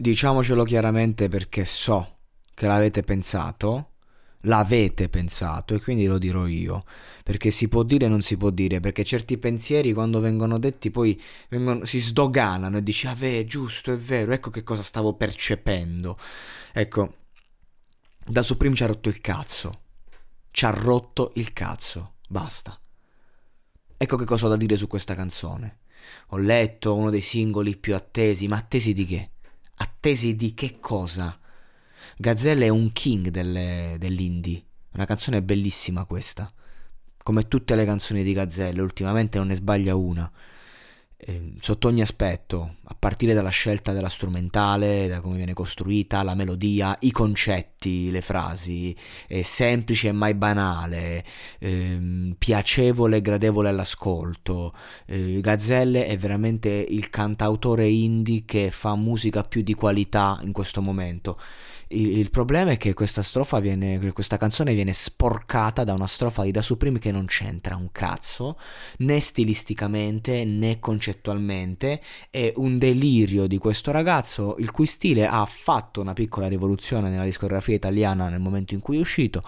Diciamocelo chiaramente perché so che l'avete pensato, l'avete pensato e quindi lo dirò io, perché si può dire e non si può dire, perché certi pensieri quando vengono detti poi vengono, si sdoganano e dici, ah beh, giusto, è vero, ecco che cosa stavo percependo. Ecco, da Supreme ci ha rotto il cazzo, ci ha rotto il cazzo, basta. Ecco che cosa ho da dire su questa canzone. Ho letto uno dei singoli più attesi, ma attesi di che? Attesi di che cosa? Gazzelle è un king delle, dell'indie. Una canzone bellissima questa. Come tutte le canzoni di Gazzelle, ultimamente non ne sbaglia una. Eh, sotto ogni aspetto, a partire dalla scelta della strumentale, da come viene costruita, la melodia, i concetti, le frasi, è semplice e mai banale, eh, piacevole e gradevole all'ascolto. Eh, Gazzelle è veramente il cantautore indie che fa musica più di qualità in questo momento. Il, il, problema è che questa strofa viene, questa canzone viene sporcata da una strofa di Da Supreme che non c'entra un cazzo, né stilisticamente né concettualmente. È un delirio di questo ragazzo il cui stile ha fatto una piccola rivoluzione nella discografia italiana nel momento in cui è uscito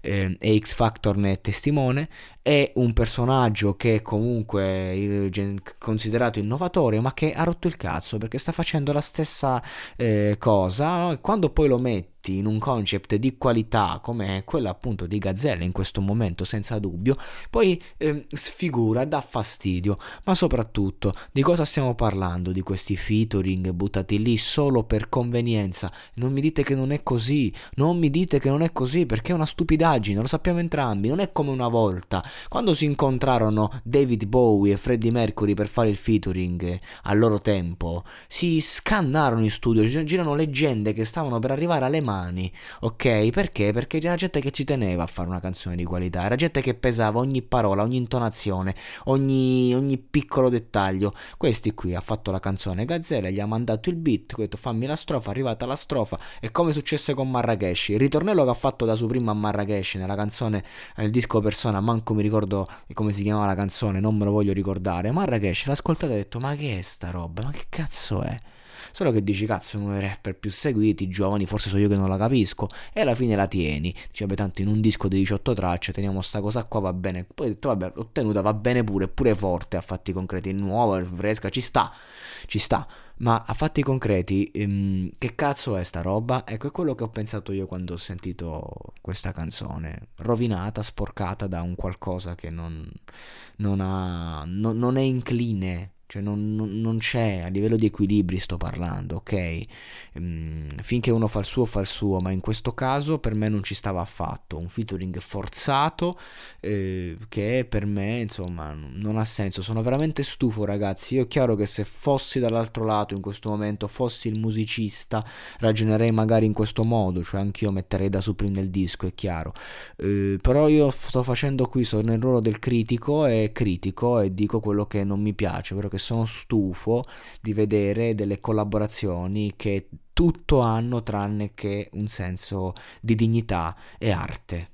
eh, e X Factor ne è testimone è un personaggio che è comunque eh, considerato innovatore ma che ha rotto il cazzo perché sta facendo la stessa eh, cosa no? e quando poi lo metti metti in un concept di qualità come quello appunto di Gazzelle in questo momento senza dubbio, poi eh, sfigura, dà fastidio, ma soprattutto di cosa stiamo parlando di questi featuring buttati lì solo per convenienza? Non mi dite che non è così, non mi dite che non è così perché è una stupidaggine, lo sappiamo entrambi, non è come una volta quando si incontrarono David Bowie e Freddie Mercury per fare il featuring al loro tempo, si scannarono in studio, girano leggende che stavano per arrivare alle mani umani, ok? Perché? Perché c'era gente che ci teneva a fare una canzone di qualità, era gente che pesava ogni parola, ogni intonazione, ogni, ogni piccolo dettaglio. Questi qui ha fatto la canzone Gazzella, gli ha mandato il beat, ha detto fammi la strofa, è arrivata la strofa, e come successe con Marrakesh, il ritornello che ha fatto da su prima a Marrakesh nella canzone, nel disco Persona, manco mi ricordo come si chiamava la canzone, non me lo voglio ricordare, Marrakesh l'ha ascoltata e ha detto ma che è sta roba, ma che cazzo è? Solo che dici, cazzo, uno dei rapper più seguiti, giovani, forse so io che non la capisco. E alla fine la tieni. Dice, beh, tanto in un disco di 18 tracce teniamo sta cosa qua, va bene. Poi ho detto, vabbè, l'ho tenuta, va bene pure, pure forte, a fatti concreti, nuova, fresca, ci sta, ci sta. Ma a fatti concreti, ehm, che cazzo è sta roba? Ecco, è quello che ho pensato io quando ho sentito questa canzone. Rovinata, sporcata da un qualcosa che non, non, ha, non, non è incline cioè non, non, non, c'è a livello di equilibri sto parlando, ok? Mm, finché uno fa il suo fa il suo, ma in questo caso per me non ci stava affatto, un featuring forzato eh, che per me insomma non ha senso, sono veramente stufo ragazzi, io è chiaro che se fossi dall'altro lato in questo momento, fossi il musicista, ragionerei magari in questo modo, cioè anch'io metterei da Supreme nel disco, è chiaro, eh, però io sto facendo qui, sono nel ruolo del critico e critico e dico quello che non mi piace, però che sono stufo di vedere delle collaborazioni che tutto hanno tranne che un senso di dignità e arte.